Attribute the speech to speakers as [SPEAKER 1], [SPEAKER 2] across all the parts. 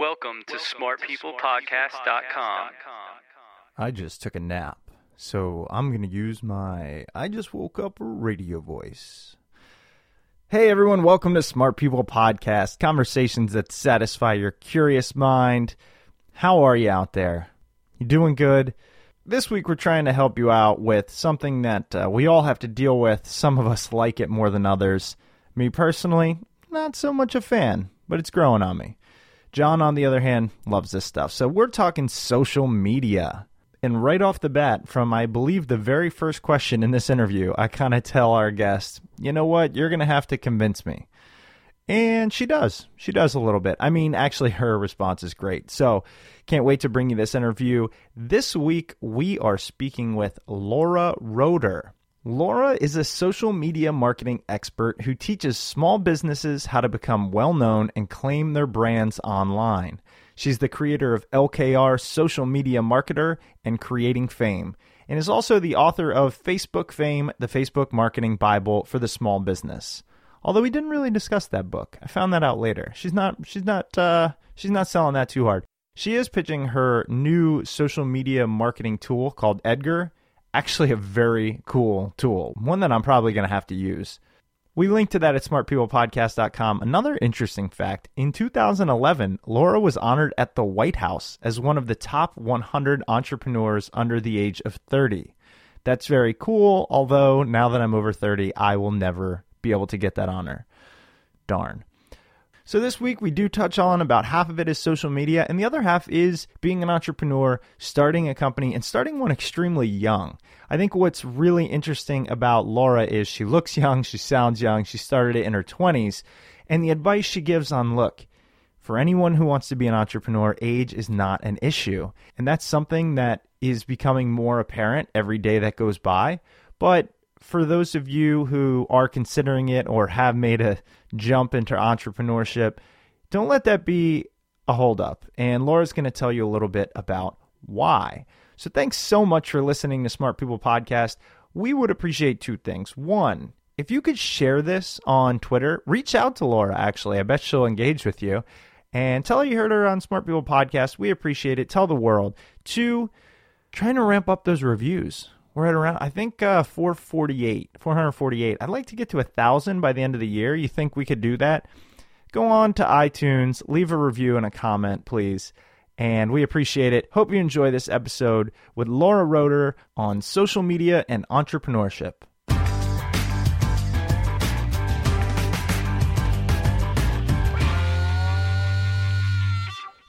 [SPEAKER 1] Welcome to smartpeoplepodcast.com.
[SPEAKER 2] I just took a nap, so I'm going to use my I just woke up radio voice. Hey everyone, welcome to Smart People Podcast, conversations that satisfy your curious mind. How are you out there? You doing good? This week we're trying to help you out with something that uh, we all have to deal with. Some of us like it more than others. Me personally, not so much a fan, but it's growing on me. John, on the other hand, loves this stuff. So we're talking social media. And right off the bat, from I believe the very first question in this interview, I kind of tell our guest, you know what, you're going to have to convince me. And she does. She does a little bit. I mean, actually, her response is great. So, can't wait to bring you this interview. This week, we are speaking with Laura Roeder. Laura is a social media marketing expert who teaches small businesses how to become well known and claim their brands online. She's the creator of LKR Social Media Marketer and Creating Fame, and is also the author of Facebook Fame, the Facebook Marketing Bible for the Small Business. Although we didn't really discuss that book, I found that out later. She's not she's not uh, she's not selling that too hard. She is pitching her new social media marketing tool called Edgar. Actually, a very cool tool, one that I'm probably going to have to use. We link to that at smartpeoplepodcast.com. Another interesting fact in 2011, Laura was honored at the White House as one of the top 100 entrepreneurs under the age of 30. That's very cool, although now that I'm over 30, I will never be able to get that honor. Darn. So this week we do touch on about half of it is social media and the other half is being an entrepreneur, starting a company and starting one extremely young. I think what's really interesting about Laura is she looks young, she sounds young, she started it in her 20s and the advice she gives on look, for anyone who wants to be an entrepreneur, age is not an issue. And that's something that is becoming more apparent every day that goes by. But for those of you who are considering it or have made a jump into entrepreneurship, don't let that be a holdup. And Laura's going to tell you a little bit about why. So thanks so much for listening to Smart People Podcast. We would appreciate two things. One, if you could share this on Twitter, reach out to Laura, actually. I bet she'll engage with you. And tell her you heard her on Smart People Podcast. We appreciate it. Tell the world. Two, trying to ramp up those reviews. We're at around, I think, uh, 448, 448. I'd like to get to a thousand by the end of the year. You think we could do that? go on to iTunes, leave a review and a comment, please. And we appreciate it. Hope you enjoy this episode with Laura Roeder on social media and entrepreneurship.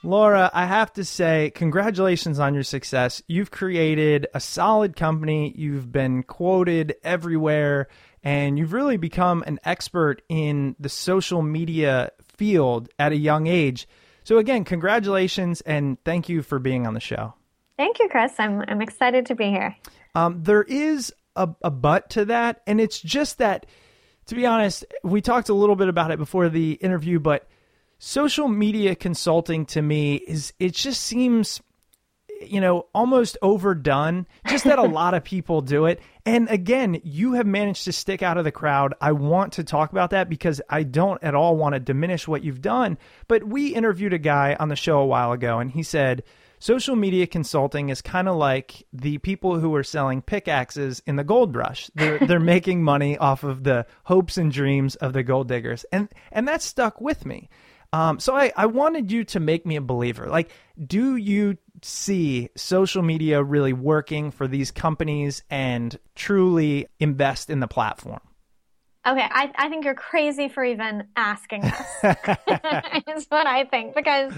[SPEAKER 2] Laura, I have to say, congratulations on your success. You've created a solid company. You've been quoted everywhere, and you've really become an expert in the social media field at a young age. So, again, congratulations and thank you for being on the show.
[SPEAKER 3] Thank you, Chris. I'm, I'm excited to be here.
[SPEAKER 2] Um, there is a, a but to that, and it's just that, to be honest, we talked a little bit about it before the interview, but social media consulting to me is it just seems you know almost overdone just that a lot of people do it. And again you have managed to stick out of the crowd. I want to talk about that because i don't at all want to diminish what you've done. But we interviewed a guy on the show a while ago and he said social media consulting is kind of like the people who are selling pickaxes in the gold rush. They're, they're making money off of the hopes and dreams of the gold diggers. And and that stuck with me um, so I, I wanted you to make me a believer. Like, do you see social media really working for these companies and truly invest in the platform?
[SPEAKER 3] Okay, I, I think you're crazy for even asking this. is what I think because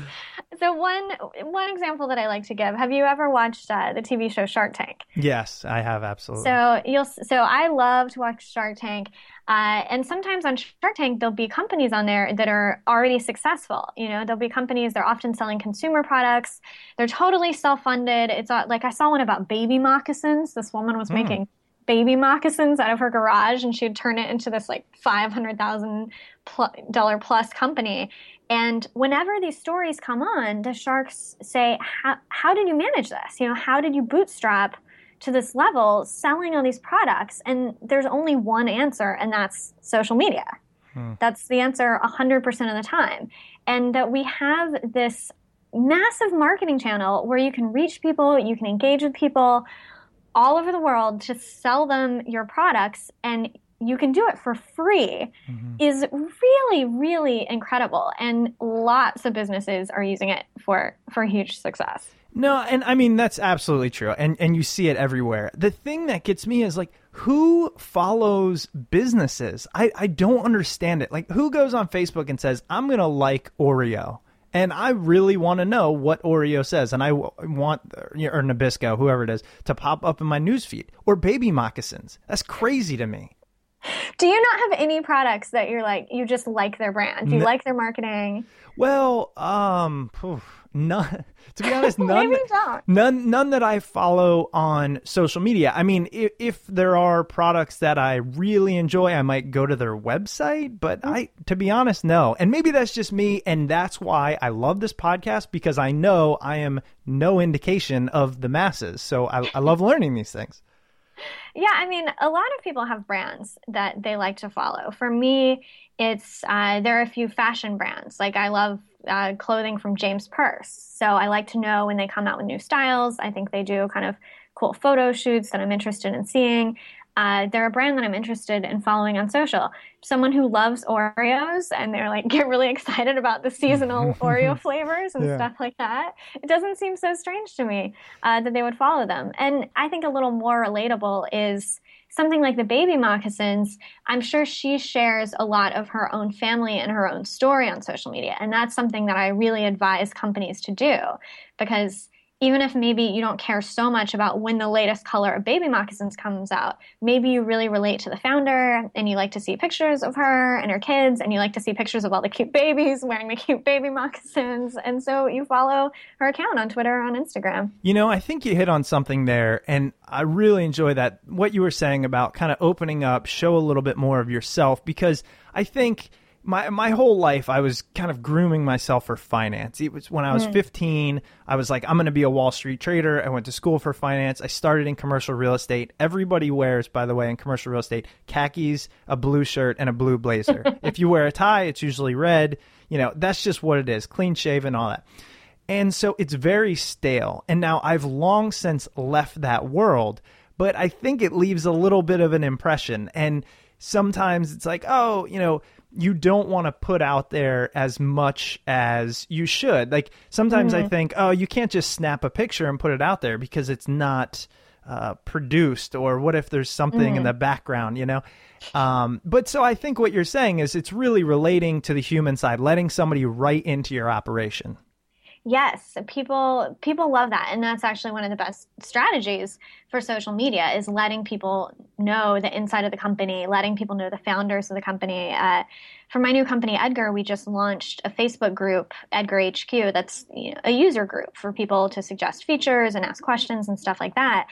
[SPEAKER 3] so one one example that I like to give. Have you ever watched uh, the TV show Shark Tank?
[SPEAKER 2] Yes, I have absolutely.
[SPEAKER 3] So you'll so I love to watch Shark Tank, uh, and sometimes on Shark Tank there'll be companies on there that are already successful. You know, there'll be companies they're often selling consumer products. They're totally self funded. It's uh, like I saw one about baby moccasins. This woman was mm. making baby moccasins out of her garage and she'd turn it into this like $500,000 plus company. And whenever these stories come on, the sharks say, how, how did you manage this? You know, how did you bootstrap to this level selling all these products? And there's only one answer, and that's social media. Hmm. That's the answer 100% of the time. And that we have this massive marketing channel where you can reach people, you can engage with people all over the world to sell them your products and you can do it for free mm-hmm. is really really incredible. And lots of businesses are using it for for huge success.
[SPEAKER 2] No and i mean that's absolutely true. And and you see it everywhere. The thing that gets me is like who follows businesses? I i don't understand it. Like who goes on facebook and says i'm gonna like oreo and I really want to know what Oreo says, and I want or Nabisco, whoever it is, to pop up in my newsfeed or baby moccasins. That's crazy to me.
[SPEAKER 3] Do you not have any products that you're like you just like their brand? Do you no, like their marketing?
[SPEAKER 2] Well, um, none. To be honest, none, none, none that I follow on social media. I mean, if, if, there are products that I really enjoy, I might go to their website. But mm. I, to be honest, no. And maybe that's just me, and that's why I love this podcast because I know I am no indication of the masses. So I, I love learning these things.
[SPEAKER 3] Yeah, I mean, a lot of people have brands that they like to follow. For me, it's uh, there are a few fashion brands. Like I love uh, clothing from James Perse, so I like to know when they come out with new styles. I think they do kind of cool photo shoots that I'm interested in seeing uh, they're a brand that I'm interested in following on social. Someone who loves Oreos and they're like get really excited about the seasonal Oreo flavors and yeah. stuff like that. It doesn't seem so strange to me uh, that they would follow them. And I think a little more relatable is something like the baby moccasins. I'm sure she shares a lot of her own family and her own story on social media, and that's something that I really advise companies to do because even if maybe you don't care so much about when the latest color of baby moccasins comes out, maybe you really relate to the founder and you like to see pictures of her and her kids and you like to see pictures of all the cute babies wearing the cute baby moccasins. And so you follow her account on Twitter or on Instagram.
[SPEAKER 2] You know, I think you hit on something there. And I really enjoy that, what you were saying about kind of opening up, show a little bit more of yourself, because I think – my my whole life I was kind of grooming myself for finance. It was when I was mm. 15, I was like I'm going to be a Wall Street trader. I went to school for finance. I started in commercial real estate. Everybody wears by the way in commercial real estate khakis, a blue shirt and a blue blazer. if you wear a tie, it's usually red. You know, that's just what it is. Clean shaven all that. And so it's very stale. And now I've long since left that world, but I think it leaves a little bit of an impression and sometimes it's like, "Oh, you know, you don't want to put out there as much as you should. Like sometimes I think, oh, you can't just snap a picture and put it out there because it's not uh, produced, or what if there's something in the background, you know? Um, but so I think what you're saying is it's really relating to the human side, letting somebody right into your operation.
[SPEAKER 3] Yes, people people love that, and that's actually one of the best strategies for social media is letting people know the inside of the company, letting people know the founders of the company. Uh, for my new company, Edgar, we just launched a Facebook group, Edgar HQ, that's you know, a user group for people to suggest features and ask questions and stuff like that.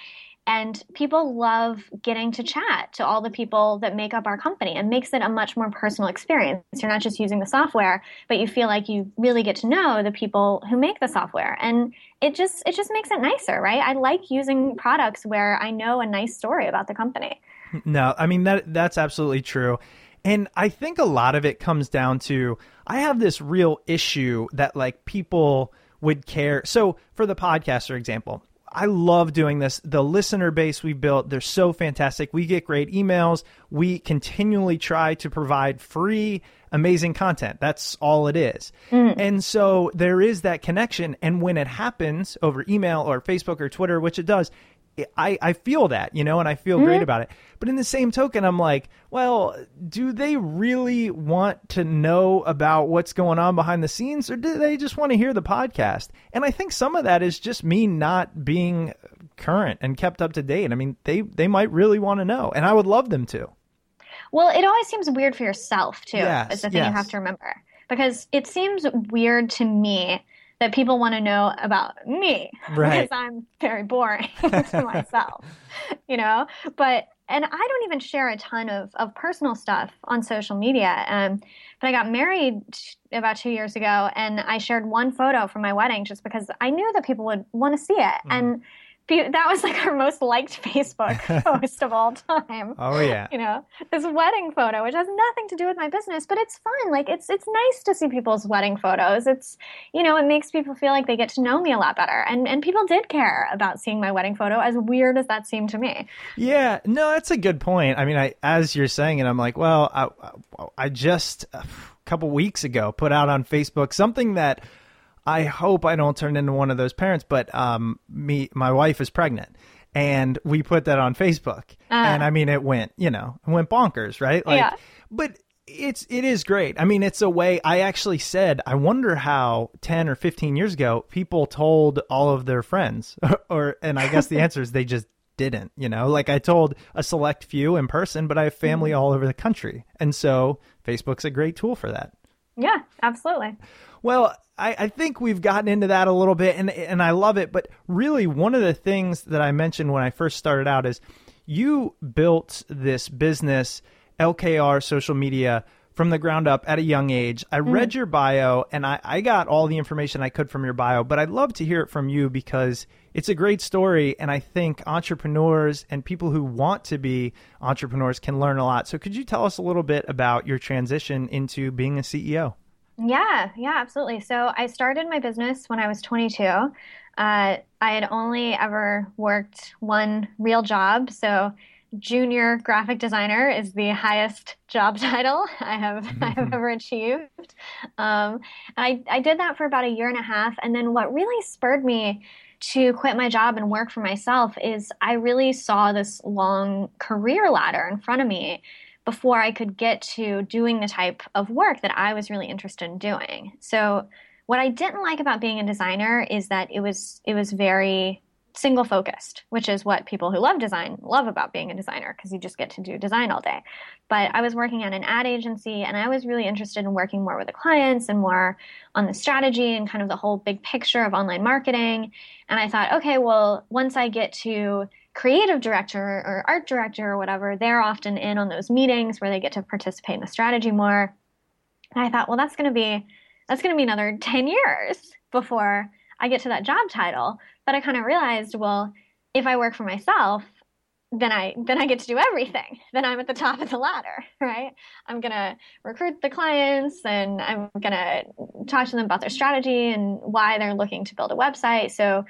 [SPEAKER 3] And people love getting to chat to all the people that make up our company and makes it a much more personal experience. You're not just using the software, but you feel like you really get to know the people who make the software. And it just it just makes it nicer, right? I like using products where I know a nice story about the company.
[SPEAKER 2] No, I mean that that's absolutely true. And I think a lot of it comes down to I have this real issue that like people would care. So for the podcast, for example, I love doing this. The listener base we built, they're so fantastic. We get great emails. We continually try to provide free, amazing content. That's all it is. Mm. And so there is that connection. And when it happens over email or Facebook or Twitter, which it does, I, I feel that, you know, and I feel great mm-hmm. about it. But in the same token, I'm like, well, do they really want to know about what's going on behind the scenes or do they just want to hear the podcast? And I think some of that is just me not being current and kept up to date. I mean, they, they might really want to know, and I would love them to.
[SPEAKER 3] Well, it always seems weird for yourself too.
[SPEAKER 2] Yes,
[SPEAKER 3] is the thing you have to remember because it seems weird to me that people want to know about me
[SPEAKER 2] Right.
[SPEAKER 3] because I'm very boring to myself, you know. But and I don't even share a ton of of personal stuff on social media. Um, but I got married about two years ago, and I shared one photo from my wedding just because I knew that people would want to see it and. That was like our most liked Facebook post of all time.
[SPEAKER 2] Oh, yeah.
[SPEAKER 3] you know this wedding photo which has nothing to do with my business but it's fun. Like it's it's nice to see people's wedding photos. It's you know it makes people feel like they get to know me a lot better. And and people did care about seeing my wedding photo as weird as that seemed to me.
[SPEAKER 2] Yeah, no, that's a good point. I mean, I as you're saying it, I'm like, well, I, I just a couple weeks ago put out on Facebook something that I hope I don't turn into one of those parents, but um, me, my wife is pregnant, and we put that on Facebook, and I mean, it went, you know, it went bonkers, right? Like,
[SPEAKER 3] Yeah.
[SPEAKER 2] but it's it is great. I mean, it's a way. I actually said, I wonder how ten or fifteen years ago people told all of their friends, or and I guess the answer is they just didn't. You know, like I told a select few in person, but I have family all over the country, and so Facebook's a great tool for that.
[SPEAKER 3] Yeah absolutely
[SPEAKER 2] Well, I, I think we've gotten into that a little bit, and and I love it. But really, one of the things that I mentioned when I first started out is you built this business, LKR Social Media, from the ground up at a young age. I read your bio, and I, I got all the information I could from your bio. But I'd love to hear it from you because it's a great story, and I think entrepreneurs and people who want to be entrepreneurs can learn a lot. So, could you tell us a little bit about your transition into being a CEO?
[SPEAKER 3] Yeah, yeah, absolutely. So I started my business when I was 22. Uh, I had only ever worked one real job. So junior graphic designer is the highest job title I have I have ever achieved. Um, I I did that for about a year and a half, and then what really spurred me to quit my job and work for myself is I really saw this long career ladder in front of me before I could get to doing the type of work that I was really interested in doing. So what I didn't like about being a designer is that it was it was very single focused, which is what people who love design love about being a designer because you just get to do design all day. But I was working at an ad agency and I was really interested in working more with the clients and more on the strategy and kind of the whole big picture of online marketing. And I thought, okay, well, once I get to creative director or art director or whatever, they're often in on those meetings where they get to participate in the strategy more. And I thought, well, that's going to be that's going to be another 10 years before I get to that job title. But I kind of realized, well, if I work for myself, then I then I get to do everything. Then I'm at the top of the ladder, right? I'm gonna recruit the clients and I'm gonna talk to them about their strategy and why they're looking to build a website. So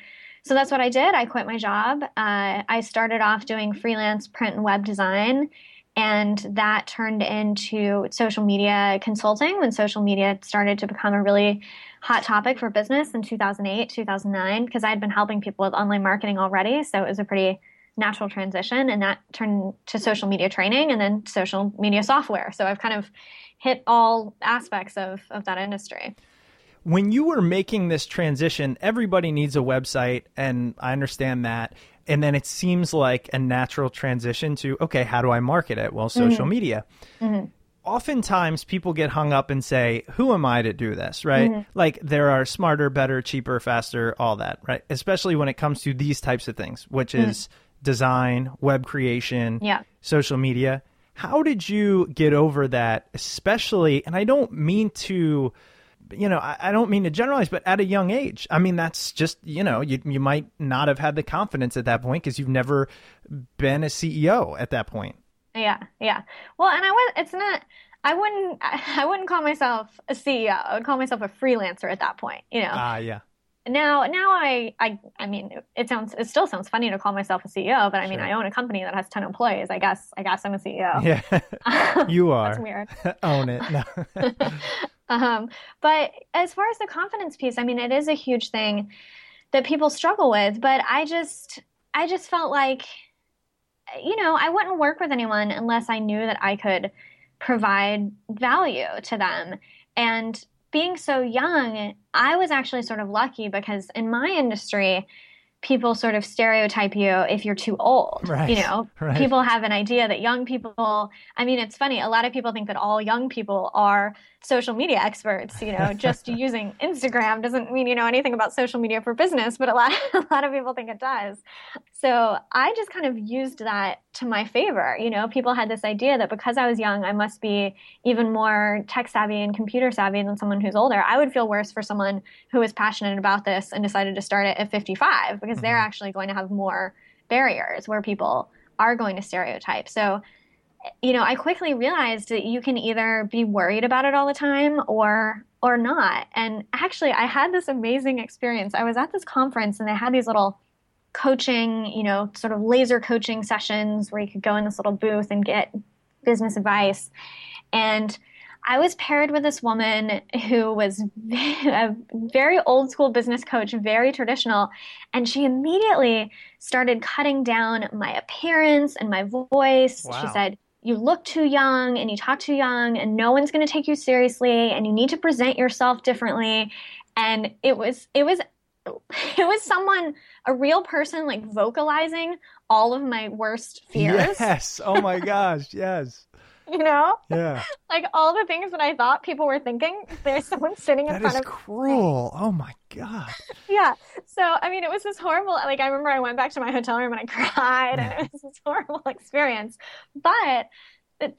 [SPEAKER 3] so that's what I did. I quit my job. Uh, I started off doing freelance print and web design. And that turned into social media consulting when social media started to become a really hot topic for business in 2008, 2009, because I had been helping people with online marketing already. So it was a pretty natural transition. And that turned to social media training and then social media software. So I've kind of hit all aspects of, of that industry
[SPEAKER 2] when you were making this transition, everybody needs a website, and I understand that. And then it seems like a natural transition to, okay, how do I market it? Well, social mm-hmm. media. Mm-hmm. Oftentimes people get hung up and say, who am I to do this, right? Mm-hmm. Like there are smarter, better, cheaper, faster, all that, right? Especially when it comes to these types of things, which mm-hmm. is design, web creation,
[SPEAKER 3] yeah.
[SPEAKER 2] social media. How did you get over that, especially, and I don't mean to you know, I, I, don't mean to generalize, but at a young age, I mean, that's just, you know, you, you might not have had the confidence at that point because you've never been a CEO at that point.
[SPEAKER 3] Yeah, yeah. Well, and I was, it's not, I wouldn't, I wouldn't call myself a CEO. I would call myself a freelancer at that point, you know?
[SPEAKER 2] Ah, uh, yeah.
[SPEAKER 3] Now, now I, I, I mean, it sounds, it still sounds funny to call myself a CEO, but I mean, sure. I own a company that has 10 employees. I guess, I guess I'm a CEO.
[SPEAKER 2] Yeah. you are.
[SPEAKER 3] That's weird.
[SPEAKER 2] own it. No.
[SPEAKER 3] Um, but as far as the confidence piece, I mean, it is a huge thing that people struggle with. But I just, I just felt like, you know, I wouldn't work with anyone unless I knew that I could provide value to them. And being so young, I was actually sort of lucky because in my industry, people sort of stereotype you if you're too old.
[SPEAKER 2] Right.
[SPEAKER 3] You know,
[SPEAKER 2] right.
[SPEAKER 3] people have an idea that young people, I mean, it's funny. A lot of people think that all young people are social media experts. You know, just using Instagram doesn't mean you know anything about social media for business, but a lot, a lot of people think it does. So I just kind of used that to my favor. You know, people had this idea that because I was young, I must be even more tech savvy and computer savvy than someone who's older. I would feel worse for someone who was passionate about this and decided to start it at 55 because mm-hmm. they're actually going to have more barriers where people are going to stereotype. So you know, I quickly realized that you can either be worried about it all the time or or not. And actually, I had this amazing experience. I was at this conference and they had these little coaching, you know, sort of laser coaching sessions where you could go in this little booth and get business advice. And I was paired with this woman who was a very old school business coach, very traditional, and she immediately started cutting down my appearance and my voice. Wow. She said, you look too young and you talk too young and no one's going to take you seriously and you need to present yourself differently. And it was it was it was someone a real person like vocalizing all of my worst fears.
[SPEAKER 2] Yes. Oh my gosh. Yes
[SPEAKER 3] you know
[SPEAKER 2] yeah
[SPEAKER 3] like all the things that i thought people were thinking there's someone sitting in
[SPEAKER 2] that
[SPEAKER 3] front
[SPEAKER 2] is
[SPEAKER 3] of
[SPEAKER 2] cruel oh my god
[SPEAKER 3] yeah so i mean it was this horrible like i remember i went back to my hotel room and i cried and it was this horrible experience but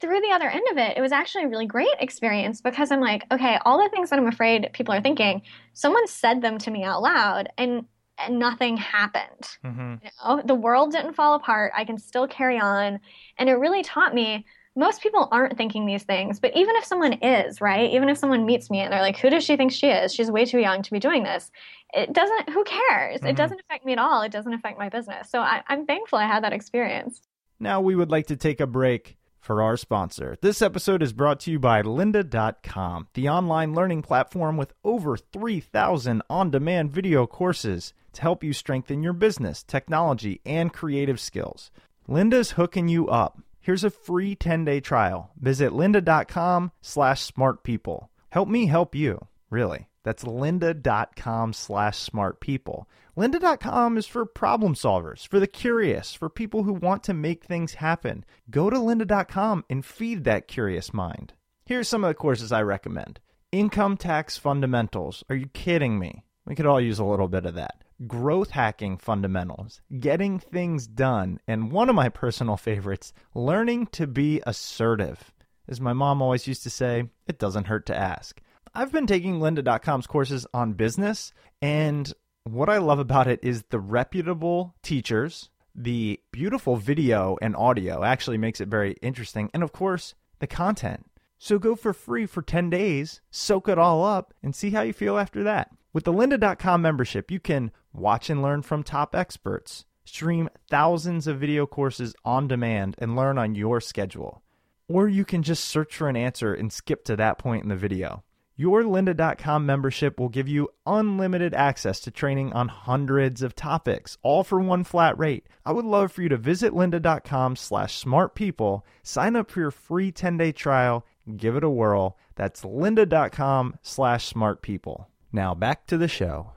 [SPEAKER 3] through the other end of it, it was actually a really great experience because I'm like, okay, all the things that I'm afraid people are thinking, someone said them to me out loud and, and nothing happened. Mm-hmm. You know, the world didn't fall apart. I can still carry on. And it really taught me most people aren't thinking these things, but even if someone is, right? Even if someone meets me and they're like, who does she think she is? She's way too young to be doing this. It doesn't, who cares? Mm-hmm. It doesn't affect me at all. It doesn't affect my business. So I, I'm thankful I had that experience.
[SPEAKER 2] Now we would like to take a break for our sponsor. This episode is brought to you by lynda.com, the online learning platform with over 3,000 on demand video courses to help you strengthen your business, technology, and creative skills. Lynda's hooking you up Here's a free 10-day trial. Visit lynda.com slash smartpeople. Help me help you, really. That's lynda.com slash smartpeople. Lynda.com is for problem solvers, for the curious, for people who want to make things happen. Go to lynda.com and feed that curious mind. Here's some of the courses I recommend. Income Tax Fundamentals. Are you kidding me? We could all use a little bit of that growth hacking fundamentals, getting things done, and one of my personal favorites, learning to be assertive. As my mom always used to say, it doesn't hurt to ask. I've been taking lynda.com's courses on business, and what I love about it is the reputable teachers, the beautiful video and audio actually makes it very interesting, and of course, the content. So go for free for 10 days, soak it all up, and see how you feel after that. With the lynda.com membership, you can watch and learn from top experts, stream thousands of video courses on demand, and learn on your schedule. or you can just search for an answer and skip to that point in the video. Your lynda.com membership will give you unlimited access to training on hundreds of topics, all for one flat rate. I would love for you to visit lynda.com slash smartpeople, sign up for your free 10-day trial, give it a whirl. That's lynda.com slash smartpeople. Now back to the show.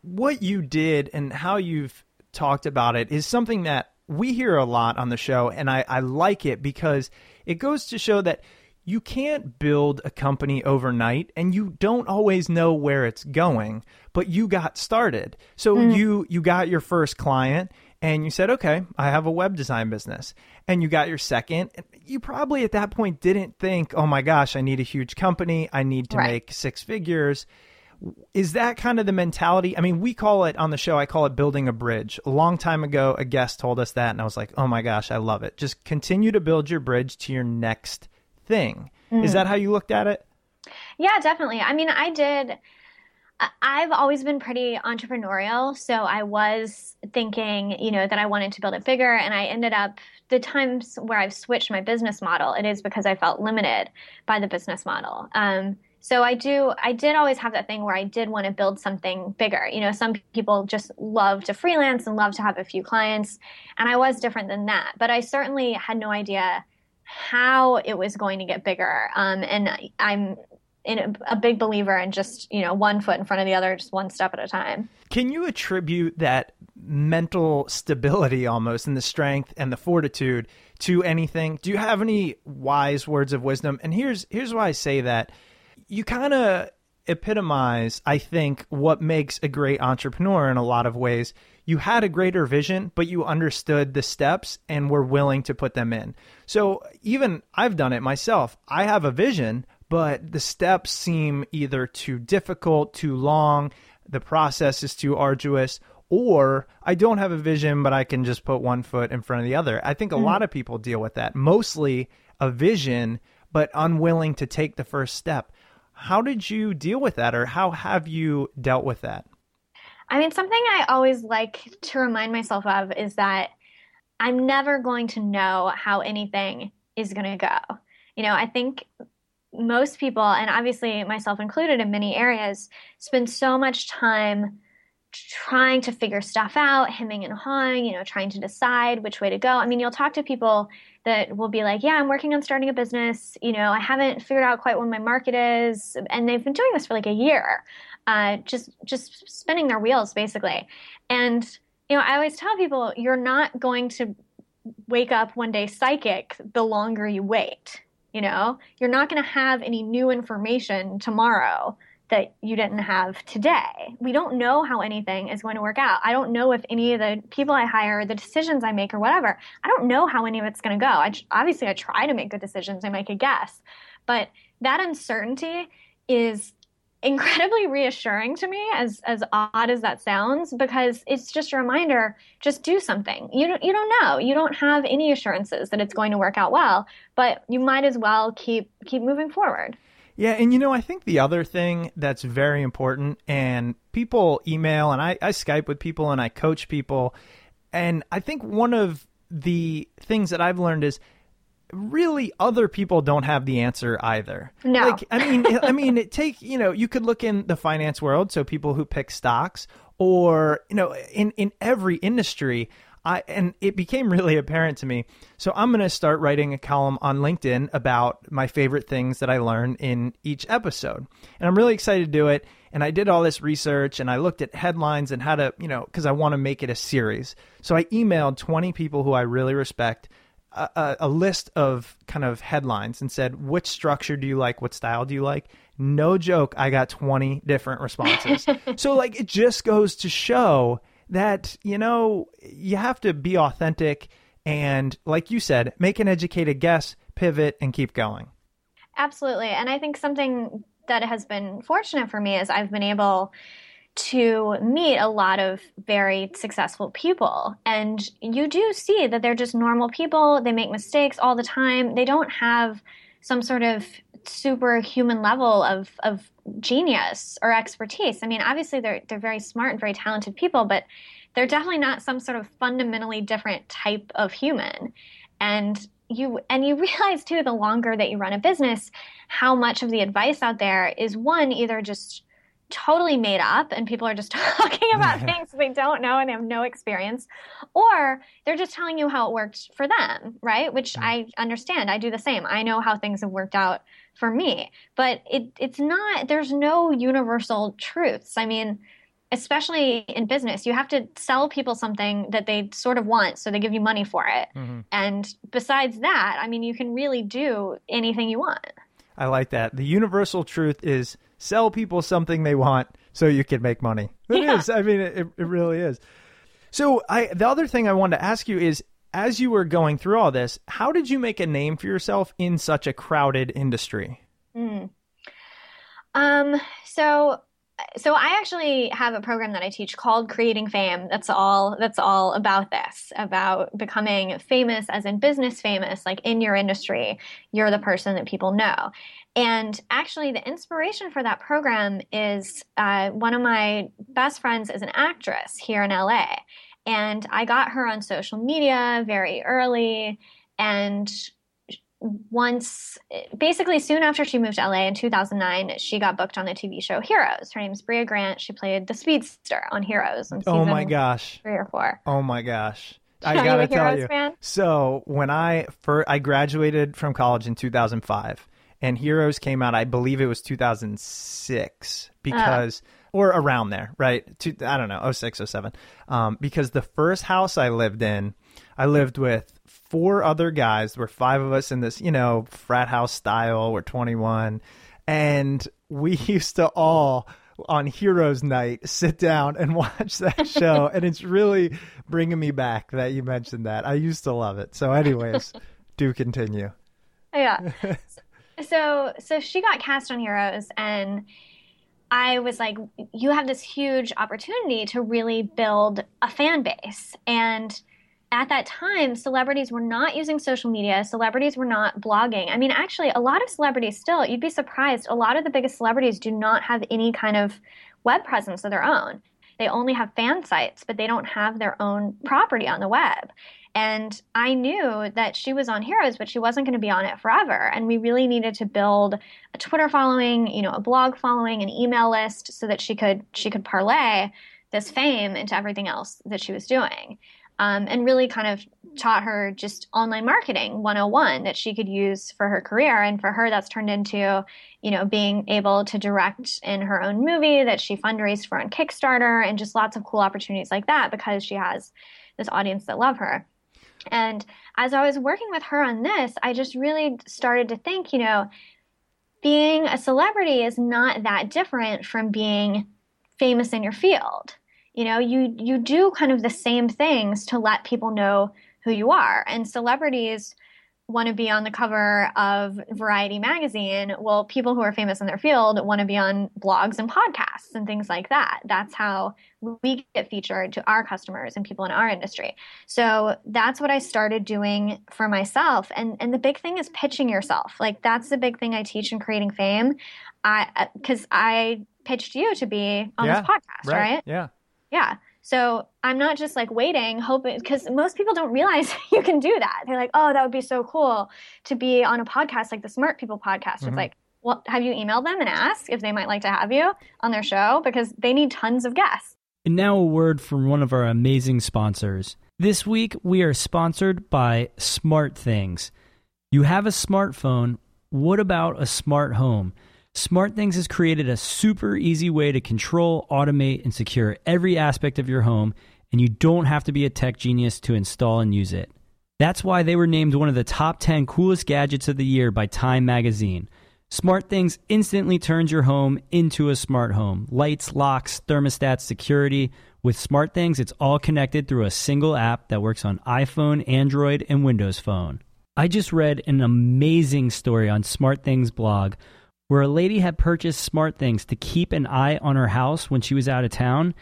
[SPEAKER 2] What you did and how you've talked about it is something that we hear a lot on the show, and I, I like it because it goes to show that – you can't build a company overnight and you don't always know where it's going but you got started so mm. you you got your first client and you said okay i have a web design business and you got your second you probably at that point didn't think oh my gosh i need a huge company i need to right. make six figures is that kind of the mentality i mean we call it on the show i call it building a bridge a long time ago a guest told us that and i was like oh my gosh i love it just continue to build your bridge to your next thing. Mm. Is that how you looked at it?
[SPEAKER 3] Yeah, definitely. I mean, I did. I've always been pretty entrepreneurial, so I was thinking, you know, that I wanted to build it bigger, and I ended up the times where I've switched my business model, it is because I felt limited by the business model. Um, so I do, I did always have that thing where I did want to build something bigger. You know, some people just love to freelance and love to have a few clients, and I was different than that. But I certainly had no idea how it was going to get bigger. Um, and I'm in a, a, big believer in just you know one foot in front of the other, just one step at a time.
[SPEAKER 2] Can you attribute that mental stability almost and the strength and the fortitude to anything? Do you have any wise words of wisdom? And here's here's why I say that. You kind of epitomize, I think, what makes a great entrepreneur in a lot of ways you had a greater vision, but you understood the steps and were willing to put them in. So even I've done it myself. I have a vision, but the steps seem either too difficult, too long, the process is too arduous, or I don't have a vision, but I can just put one foot in front of the other. I think a mm-hmm. lot of people deal with that. Mostly a vision, but unwilling to take the first step. How did you deal with that, or how have you dealt with that?
[SPEAKER 3] I mean, something I always like to remind myself of is that I'm never going to know how anything is going to go. You know, I think most people, and obviously myself included in many areas, spend so much time trying to figure stuff out, hemming and hawing, you know, trying to decide which way to go. I mean, you'll talk to people that will be like, yeah, I'm working on starting a business. You know, I haven't figured out quite what my market is. And they've been doing this for like a year uh, just just spinning their wheels basically. And you know, I always tell people you're not going to wake up one day psychic the longer you wait. You know, you're not going to have any new information tomorrow that you didn't have today. We don't know how anything is going to work out. I don't know if any of the people I hire, the decisions I make, or whatever, I don't know how any of it's going to go. I, obviously, I try to make good decisions, I make a guess. But that uncertainty is incredibly reassuring to me as as odd as that sounds because it's just a reminder just do something. You don't you don't know. You don't have any assurances that it's going to work out well but you might as well keep keep moving forward.
[SPEAKER 2] Yeah and you know i think the other thing that's very important and people email and i, I skype with people and i coach people and i think one of the things that i've learned is really other people don't have the answer either.
[SPEAKER 3] No.
[SPEAKER 2] Like I mean I mean take, you know, you could look in the finance world, so people who pick stocks or, you know, in in every industry, I and it became really apparent to me. So I'm going to start writing a column on LinkedIn about my favorite things that I learn in each episode. And I'm really excited to do it. And I did all this research and I looked at headlines and how to, you know, because I want to make it a series. So I emailed 20 people who I really respect a, a, list of kind of headlines and said, which structure do you like? What style do you like? No joke, I got 20 different responses. so, like, it just goes to show that, you know, you have to be authentic and, like you said, make an educated guess, pivot, and keep going.
[SPEAKER 3] Absolutely. And I think something that has been fortunate for me is I've been able to meet a lot of very successful people. And you do see that they're just normal people. They make mistakes all the time. They don't have some sort of superhuman level of, of genius or expertise. I mean, obviously they're they're very smart and very talented people, but they're definitely not some sort of fundamentally different type of human. And you and you realize too the longer that you run a business how much of the advice out there is one either just totally made up and people are just talking about things they don't know and they have no experience or they're just telling you how it worked for them right? Which i understand. I do the same. I know how things have worked out for me. But it, it's not there's no universal truths. I mean especially in business you have to sell people something that they sort of want so they give you money for it.
[SPEAKER 2] Mm-hmm.
[SPEAKER 3] and besides that i mean you can really do anything you want.
[SPEAKER 2] I like that. The universal truth is sell people something they want so you can make money. It is.
[SPEAKER 3] Yeah.
[SPEAKER 2] I mean, it, it really is. So, I the other thing I wanted to ask you is, as you were going through all this, how did you make a name for yourself in such a crowded industry?
[SPEAKER 3] Um, so so I actually have a program that I teach called Creating Fame. That's all that's all about this, about becoming famous as in business famous, like in your industry, you're the person that people know. And actually the inspiration for that program is uh, one of my best friends is an actress here in LA. And I got her on social media very early and once basically soon after she moved to LA in 2009, she got booked on the TV show Heroes. Her name's Brea Grant. She played the speedster on Heroes. On
[SPEAKER 2] Oh my gosh.
[SPEAKER 3] Three or four.
[SPEAKER 2] Oh my gosh. I gotta tell
[SPEAKER 3] Heroes
[SPEAKER 2] you.
[SPEAKER 3] fan?
[SPEAKER 2] So when I first, I graduated from college in 2005, and Heroes came out. I believe it was 2006 because, or around there, right? Two, I don't know, 06, 07. Um, because the first house I lived in, I lived with four other guys. There were five of us in this, you know, frat house style. We're 21, and we used to all on Heroes Night sit down and watch that show, and it's really bringing me back that you mentioned that. I used to love it. So, anyways, do continue.
[SPEAKER 3] Yeah. So so she got cast on Heroes and I was like, you have this huge opportunity to really build a fan base. And at that time, celebrities were not using social media. Celebrities were not blogging. I mean, actually, a lot of celebrities still, you'd be surprised, a lot of the biggest celebrities do not have any kind of web presence of their own. They only have fan sites, but they don't have their own property on the web. And I knew that she was on Heroes, but she wasn't going to be on it forever. And we really needed to build a Twitter following, you know, a blog following, an email list, so that she could she could parlay this fame into everything else that she was doing. Um, and really kind of taught her just online marketing 101 that she could use for her career. And for her, that's turned into, you know, being able to direct in her own movie that she fundraised for on Kickstarter and just lots of cool opportunities like that because she has this audience that love her. And as I was working with her on this, I just really started to think, you know, being a celebrity is not that different from being famous in your field. You know, you you do kind of the same things to let people know who you are. And celebrities want to be on the cover of Variety magazine. Well, people who are famous in their field want to be on blogs and podcasts and things like that. That's how we get featured to our customers and people in our industry. So that's what I started doing for myself. And and the big thing is pitching yourself. Like that's the big thing I teach in creating fame. I uh, because I pitched you to be on
[SPEAKER 2] Yeah,
[SPEAKER 3] this podcast, right?
[SPEAKER 2] Yeah.
[SPEAKER 3] Yeah. So I'm not just like waiting, hoping, because most people don't realize you can do that. They're like, oh, that would be so cool to be on a podcast like the Smart People podcast. It's mm-hmm. like, well, have you emailed them and asked if they might like to have you on their show? Because they need tons of guests.
[SPEAKER 4] And now a word from one of our amazing sponsors. This week we are sponsored by Smart Things. You have a smartphone. What about a smart home? Smart Things has created a super easy way to control, automate, and secure every aspect of your home, and you don't have to be a tech genius to install and use it. That's why they were named one of the top 10 coolest gadgets of the year by Time Magazine. SmartThings instantly turns your home into a smart home. Lights, locks, thermostats, security. With SmartThings, it's all connected through a single app that works on iPhone, Android, and Windows Phone. I just read an amazing story on SmartThings blog where a lady had purchased Smart Things to keep an eye on her house when she was out of town,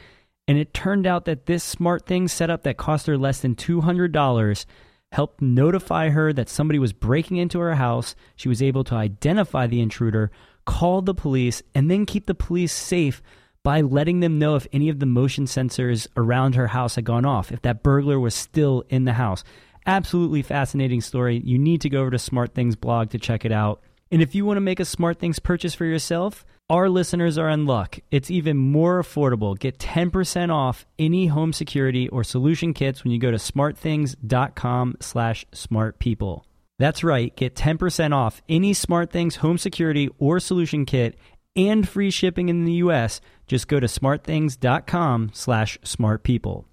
[SPEAKER 4] and it turned out that this Smart Things setup that cost her less than $200 helped notify her that somebody was breaking into her house. She was able to identify the intruder, call the police, and then keep the police safe by letting them know if any of the motion sensors around her house had gone off, if that burglar was still in the house. Absolutely fascinating story. You need to go over to Smart Things blog to check it out. And if you want to make a Smart Things purchase for yourself, our listeners are in luck. It's even more affordable. Get 10% off any home security or solution kits when you go to smartthings.com slash smartpeople. That's right. Get 10% off any SmartThings home security or solution kit and free shipping in the U.S. Just go to smartthings.com slash smartpeople.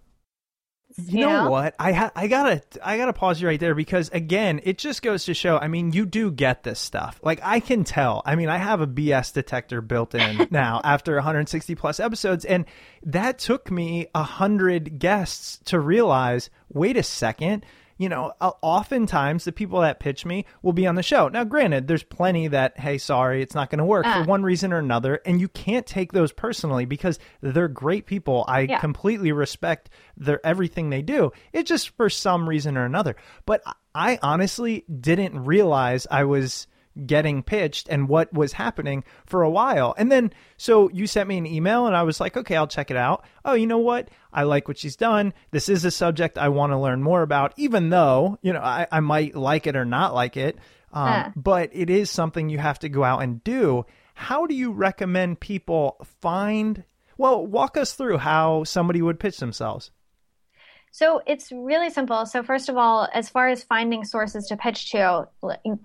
[SPEAKER 2] You know what? I ha- I gotta I gotta pause you right there because again, it just goes to show. I mean, you do get this stuff. Like I can tell. I mean, I have a BS detector built in now after 160 plus episodes, and that took me a hundred guests to realize. Wait a second you know, oftentimes the people that pitch me will be on the show. Now, granted, there's plenty that, hey, sorry, it's not going to work uh. for one reason or another. And you can't take those personally because they're great people. I yeah. completely respect their everything they do. It's just for some reason or another. But I honestly didn't realize I was getting pitched and what was happening for a while. And then, so you sent me an email and I was like, okay, I'll check it out. Oh, you know what? I like what she's done. This is a subject I want to learn more about, even though, you know, I, I might like it or not like it. Um, uh. But it is something you have to go out and do. How do you recommend people find? Well, walk us through how somebody would pitch themselves.
[SPEAKER 3] So it's really simple. So first of all, as far as finding sources to pitch to,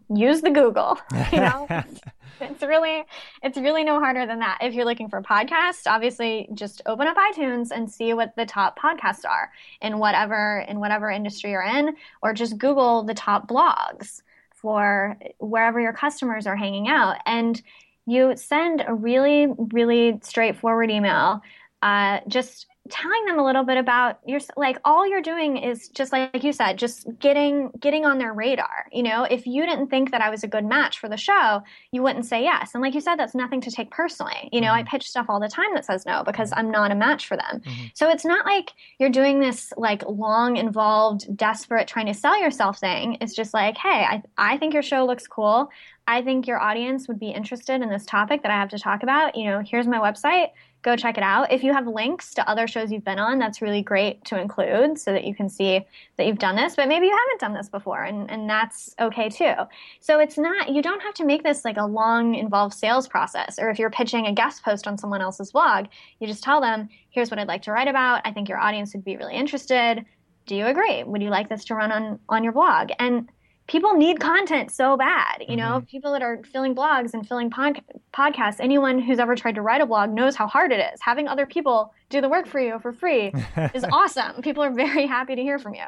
[SPEAKER 3] use the Google. You know, it's really it's really no harder than that. If you're looking for podcasts, obviously just open up iTunes and see what the top podcasts are in whatever in whatever industry you're in, or just Google the top blogs for wherever your customers are hanging out, and you send a really really straightforward email. Uh, just telling them a little bit about your like all you're doing is just like you said just getting getting on their radar you know? If you didn't think that i was a good match for the show you wouldn't say yes. And like you said that's nothing to take personally. You know mm-hmm. i pitch stuff all the time that says no because i'm not a match for them. Mm-hmm. so it's not like you're doing this like long involved desperate trying to sell yourself thing. It's just like hey i, I think your show looks cool. I think your audience would be interested in this topic that I have to talk about. You know, here's my website go check it out. If you have links to other shows you've been on, that's really great to include so that you can see that you've done this, but maybe you haven't done this before and, and that's okay too. So it's not, you don't have to make this like a long involved sales process. Or if you're pitching a guest post on someone else's blog, you just tell them, here's what I'd like to write about. I think your audience would be really interested. Do you agree? Would you like this to run on, on your blog? And people need content so bad. You know, mm-hmm. people that are filling blogs and filling pod- podcasts, anyone who's ever tried to write a blog knows how hard it is. Having other people do the work for you for free is awesome. People are very happy to hear from you.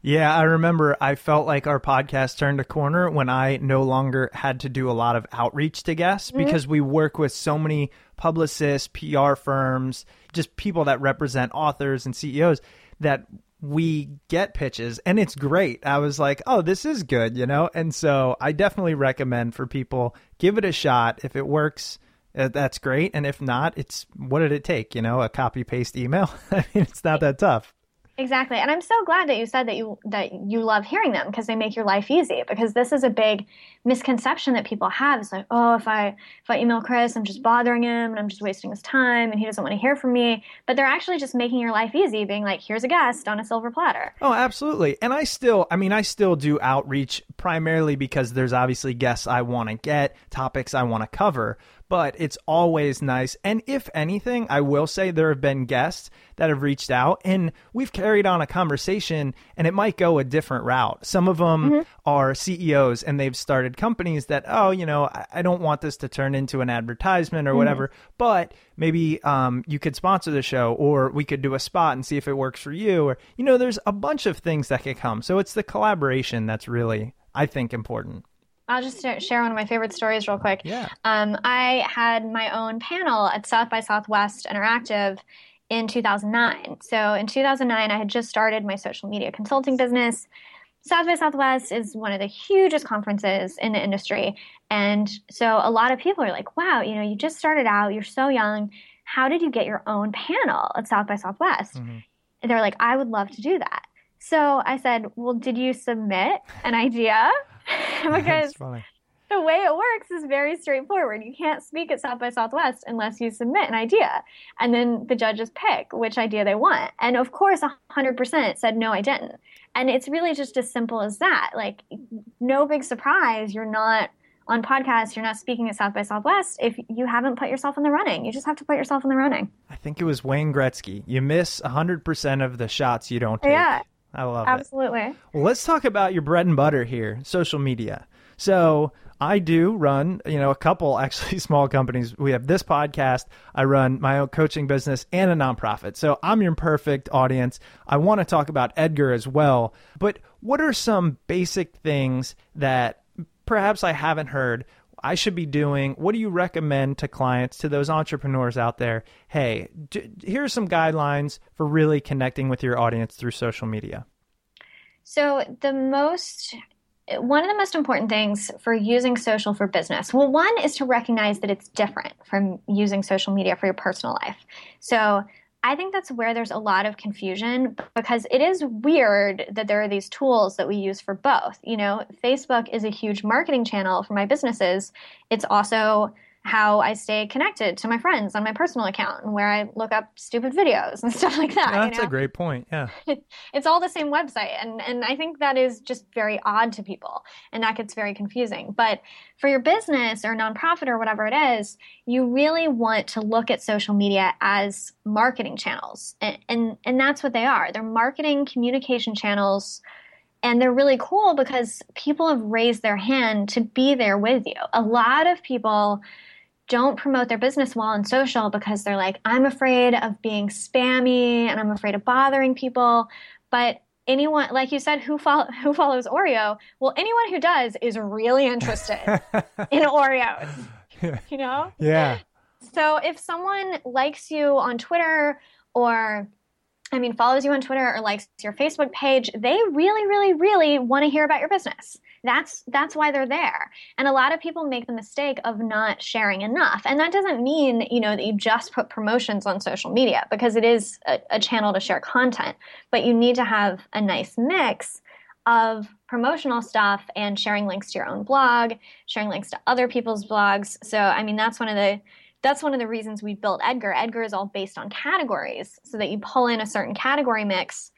[SPEAKER 2] Yeah, I remember I felt like our podcast turned a corner when I no longer had to do a lot of outreach to guests mm-hmm. because we work with so many publicists, PR firms, just people that represent authors and CEOs that we get pitches and it's great. I was like, oh, this is good, you know? And so I definitely recommend for people give it a shot. If it works, uh, that's great. And if not, it's what did it take? You know, a copy paste email? I mean, it's not that tough.
[SPEAKER 3] Exactly. And I'm so glad that you said that you that you love hearing them because they make your life easy because this is a big misconception that people have. It's like, oh, if I if I email Chris, I'm just bothering him and I'm just wasting his time and he doesn't want to hear from me. But they're actually just making your life easy, being like, here's a guest on a silver platter.
[SPEAKER 2] Oh, absolutely. And I still I mean, I still do outreach primarily because there's obviously guests I want to get, topics I want to cover but it's always nice. And if anything, I will say there have been guests that have reached out and we've carried on a conversation and it might go a different route. Some of them mm-hmm. are CEOs and they've started companies that, oh, you know, I, don't want this to turn into an advertisement or mm-hmm. whatever, but maybe um, you could sponsor the show or we could do a spot and see if it works for you. Or, you know, there's a bunch of things that could come. So it's the collaboration that's really, I think, important.
[SPEAKER 3] I'll just share one of my favorite stories real quick.
[SPEAKER 2] Yeah.
[SPEAKER 3] Um, I had my own panel at South by Southwest Interactive in 2009. So in 2009, I had just started my social media consulting business. South by Southwest is one of the hugest conferences in the industry. And so a lot of people are like, wow, you know, you just started out, you're so young. How did you get your own panel at South by Southwest? Mm-hmm. And they're like, I would love to do that. So I said, well, did you submit an idea? because the way it works is very straightforward. You can't speak at South by Southwest unless you submit an idea. And then the judges pick which idea they want. And of course, 100% said, no, I didn't. And it's really just as simple as that. Like, no big surprise. You're not on podcasts, you're not speaking at South by Southwest if you haven't put yourself in the running. You just have to put yourself in the running.
[SPEAKER 2] I think it was Wayne Gretzky. You miss 100% of the shots you don't take.
[SPEAKER 3] Yeah.
[SPEAKER 2] I love
[SPEAKER 3] Absolutely.
[SPEAKER 2] it. Absolutely. Well, let's talk about your bread and butter here, social media. So, I do run, you know, a couple actually small companies. We have this podcast. I run my own coaching business and a nonprofit. So I'm your perfect audience. I want to talk about Edgar as well. But what are some basic things that perhaps I haven't heard I should be doing? What do you recommend to clients, to those entrepreneurs out there? Hey, d- here's some guidelines for really connecting with your audience through social media.
[SPEAKER 3] So, the most one of the most important things for using social for business well one is to recognize that it's different from using social media for your personal life so I think that's where there's a lot of confusion because it is weird that there are these tools that we use for both. You know, Facebook is a huge marketing channel for my businesses. It's also how I stay connected to my friends on my personal account and where I look up stupid videos and stuff like that.
[SPEAKER 2] That's
[SPEAKER 3] you know?
[SPEAKER 2] a great point. Yeah.
[SPEAKER 3] it's all the same website. And, and I think that is just very odd to people and that gets very confusing. But for your business or nonprofit or whatever it is, you really want to look at social media as marketing channels. And, and, and that's what they are. They're marketing communication channels and they're really cool because people have raised their hand to be there with you. A lot of people don't promote their business well on social because they're like, I'm afraid of being spammy and I'm afraid of bothering people. But anyone, like you said, who, follow, who follows Oreo? Well, anyone who does is really interested in Oreos, you know?
[SPEAKER 2] Yeah.
[SPEAKER 3] So if someone likes you on Twitter or I mean, follows you on Twitter or likes your Facebook page, they really, really, really want to hear about your business. That's that's why they're there. And a lot of people make the mistake of not sharing enough. And that doesn't mean, you know, that you just put promotions on social media because it is a, a channel to share content. But you need to have a nice mix of promotional stuff and sharing links to your own blog, sharing links to other people's blogs. So, I mean, that's one of the that's one of the reasons we built Edgar. Edgar is all based on categories so that you pull in a certain category mix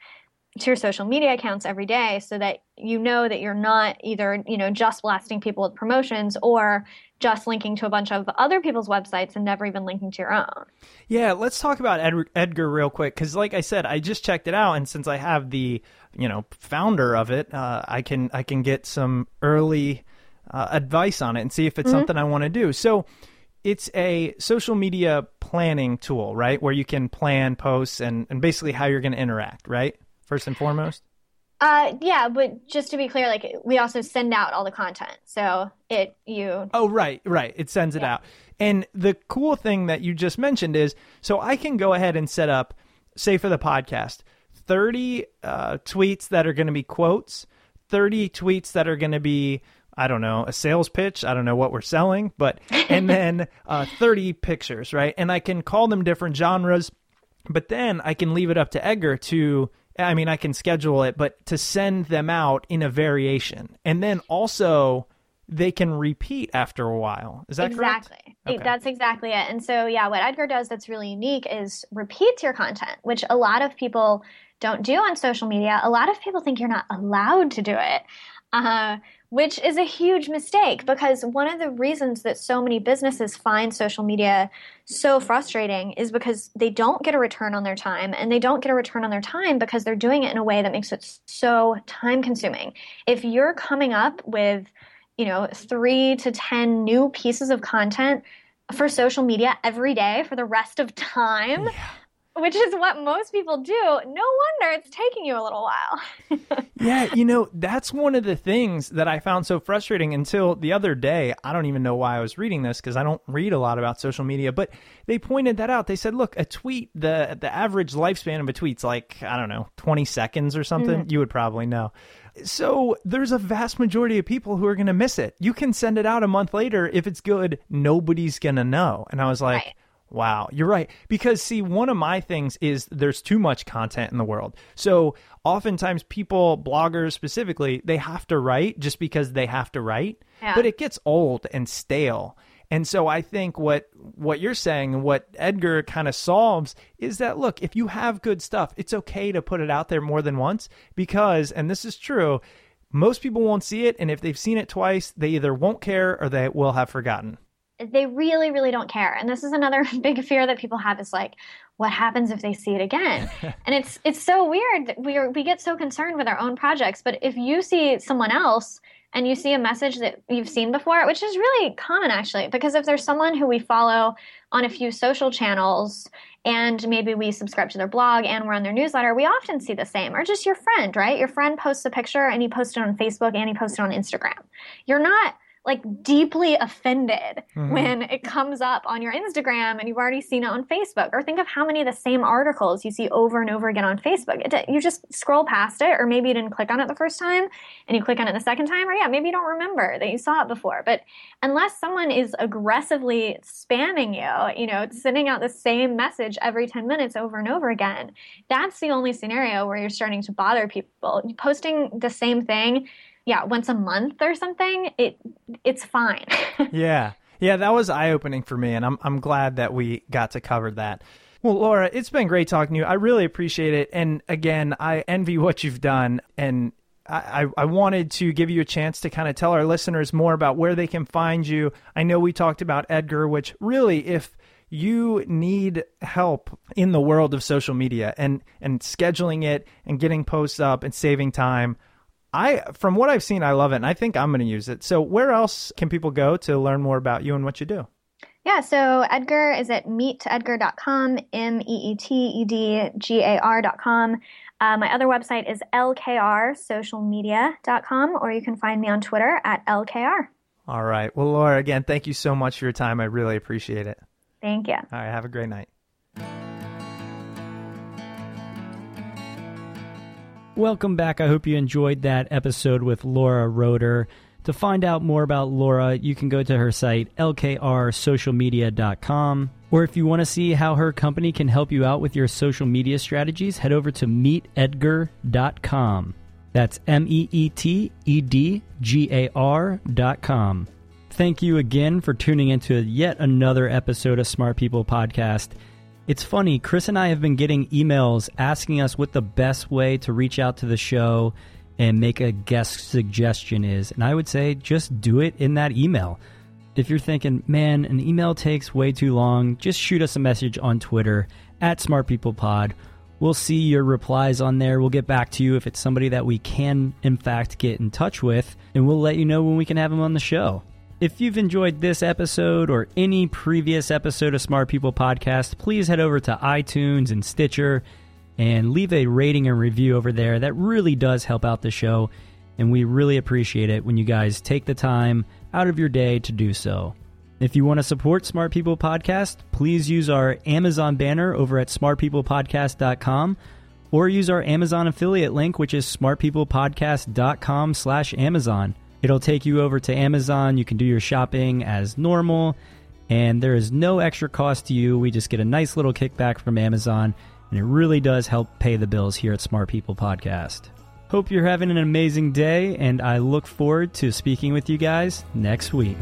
[SPEAKER 3] to your social media accounts every day so that you know that you're not either, you know, just blasting people with promotions or just linking to a bunch of other people's websites and never even linking to your own.
[SPEAKER 2] Yeah, let's talk about Ed- Edgar real quick cuz like I said, I just checked it out and since I have the, you know, founder of it, uh, I can I can get some early uh, advice on it and see if it's mm-hmm. something I want to do. So, it's a social media planning tool, right? Where you can plan posts and, and basically how you're going to interact, right? First and foremost.
[SPEAKER 3] Uh, yeah, but just to be clear, like we also send out all the content, so it you.
[SPEAKER 2] Oh right, right. It sends it yeah. out, and the cool thing that you just mentioned is, so I can go ahead and set up, say for the podcast, thirty uh, tweets that are going to be quotes, thirty tweets that are going to be I don't know, a sales pitch. I don't know what we're selling, but, and then uh, 30 pictures, right? And I can call them different genres, but then I can leave it up to Edgar to, I mean, I can schedule it, but to send them out in a variation. And then also, they can repeat after a while. Is that
[SPEAKER 3] exactly.
[SPEAKER 2] correct?
[SPEAKER 3] Okay. That's exactly it. And so, yeah, what Edgar does that's really unique is repeats your content, which a lot of people don't do on social media. A lot of people think you're not allowed to do it. Uh, which is a huge mistake because one of the reasons that so many businesses find social media so frustrating is because they don't get a return on their time and they don't get a return on their time because they're doing it in a way that makes it so time consuming. If you're coming up with, you know, 3 to 10 new pieces of content for social media every day for the rest of time, yeah which is what most people do. No wonder it's taking you a little while.
[SPEAKER 2] yeah, you know, that's one of the things that I found so frustrating until the other day. I don't even know why I was reading this because I don't read a lot about social media, but they pointed that out. They said, look, a tweet, the the average lifespan of a tweet's like, I don't know, 20 seconds or something. Mm. You would probably know. So there's a vast majority of people who are going to miss it. You can send it out a month later. If it's good, nobody's going to know. And I was like, right Wow, you're right. Because, see, one of my things is there's too much content in the world. So, oftentimes, people, bloggers specifically, they have to write just because they have to write,
[SPEAKER 3] Yeah.
[SPEAKER 2] but it gets old and stale. And so I think what what you're saying and what Edgar kind of solves is that look, if you have good stuff, it's okay to put it out there more than once because and this is true, most people won't see it and if they've seen it twice, they either won't care or they will have forgotten.
[SPEAKER 3] They really really don't care and this is another big fear that people have is like what happens if they see it again and it's it's so weird that we are we get so concerned with our own projects but if you see someone else and you see a message that you've seen before which is really common actually because if there's someone who we follow on a few social channels and maybe we subscribe to their blog and we're on their newsletter, we often see the same. Or just your friend, right? Your friend posts a picture and he posts it on Facebook and he posts it on Instagram. You're not like deeply offended mm-hmm. when it comes up on your Instagram and you've already seen it on Facebook. Or think of how many of the same articles you see over and over again on Facebook. It, you just scroll past it, or maybe you didn't click on it the first time and you click on it the second time, or yeah, maybe you don't remember that you saw it before. But unless someone is aggressively spamming you, you know, sending out the same message every 10 minutes over and over again, that's the only scenario where you're starting to bother people. Posting the same thing, yeah, once a month or something, it it's fine.
[SPEAKER 2] yeah. Yeah, that was eye opening for me and I'm I'm glad that we got to cover that. Well, Laura, it's been great talking to you. I really appreciate it. And again, I envy what you've done and I, I wanted to give you a chance to kind of tell our listeners more about where they can find you. I know we talked about Edgar, which really, if you need help in the world of social media and and scheduling it and getting posts up and saving time, I from what I've seen, I love it, and I think I'm going to use it. So, where else can people go to learn more about you and what you do?
[SPEAKER 3] Yeah, so Edgar is at meetedgar.com, M E E T E D G A R.com. Uh, my other website is lkrsocialmedia.com, or you can find me on Twitter at lkr.
[SPEAKER 2] All right. Well, Laura, again, thank you so much for your time. I really appreciate it.
[SPEAKER 3] Thank you.
[SPEAKER 2] All right. Have a great night.
[SPEAKER 4] Welcome back. I hope you enjoyed that episode with Laura Roeder. To find out more about Laura, you can go to her site, lkrsocialmedia.com. Or if you want to see how her company can help you out with your social media strategies, head over to meetedgar.com. That's M E E T E D G A R.com. Thank you again for tuning into yet another episode of Smart People Podcast. It's funny, Chris and I have been getting emails asking us what the best way to reach out to the show and make a guest suggestion is. And I would say just do it in that email. If you're thinking, man, an email takes way too long, just shoot us a message on Twitter at SmartPeoplePod. We'll see your replies on there. We'll get back to you if it's somebody that we can, in fact, get in touch with, and we'll let you know when we can have them on the show. If you've enjoyed this episode or any previous episode of Smart People Podcast, please head over to iTunes and Stitcher and leave a rating and review over there. That really does help out the show, and we really appreciate it when you guys take the time out of your day to do so. If you want to support Smart People Podcast, please use our Amazon banner over at smartpeoplepodcast.com or use our Amazon affiliate link, which is smartpeoplepodcast.com slash Amazon. It'll take you over to Amazon. You can do your shopping as normal, and there is no extra cost to you. We just get a nice little kickback from Amazon, and it really does help pay the bills here at Smart People Podcast. Hope you're having an amazing day, and I look forward to speaking with you guys next week.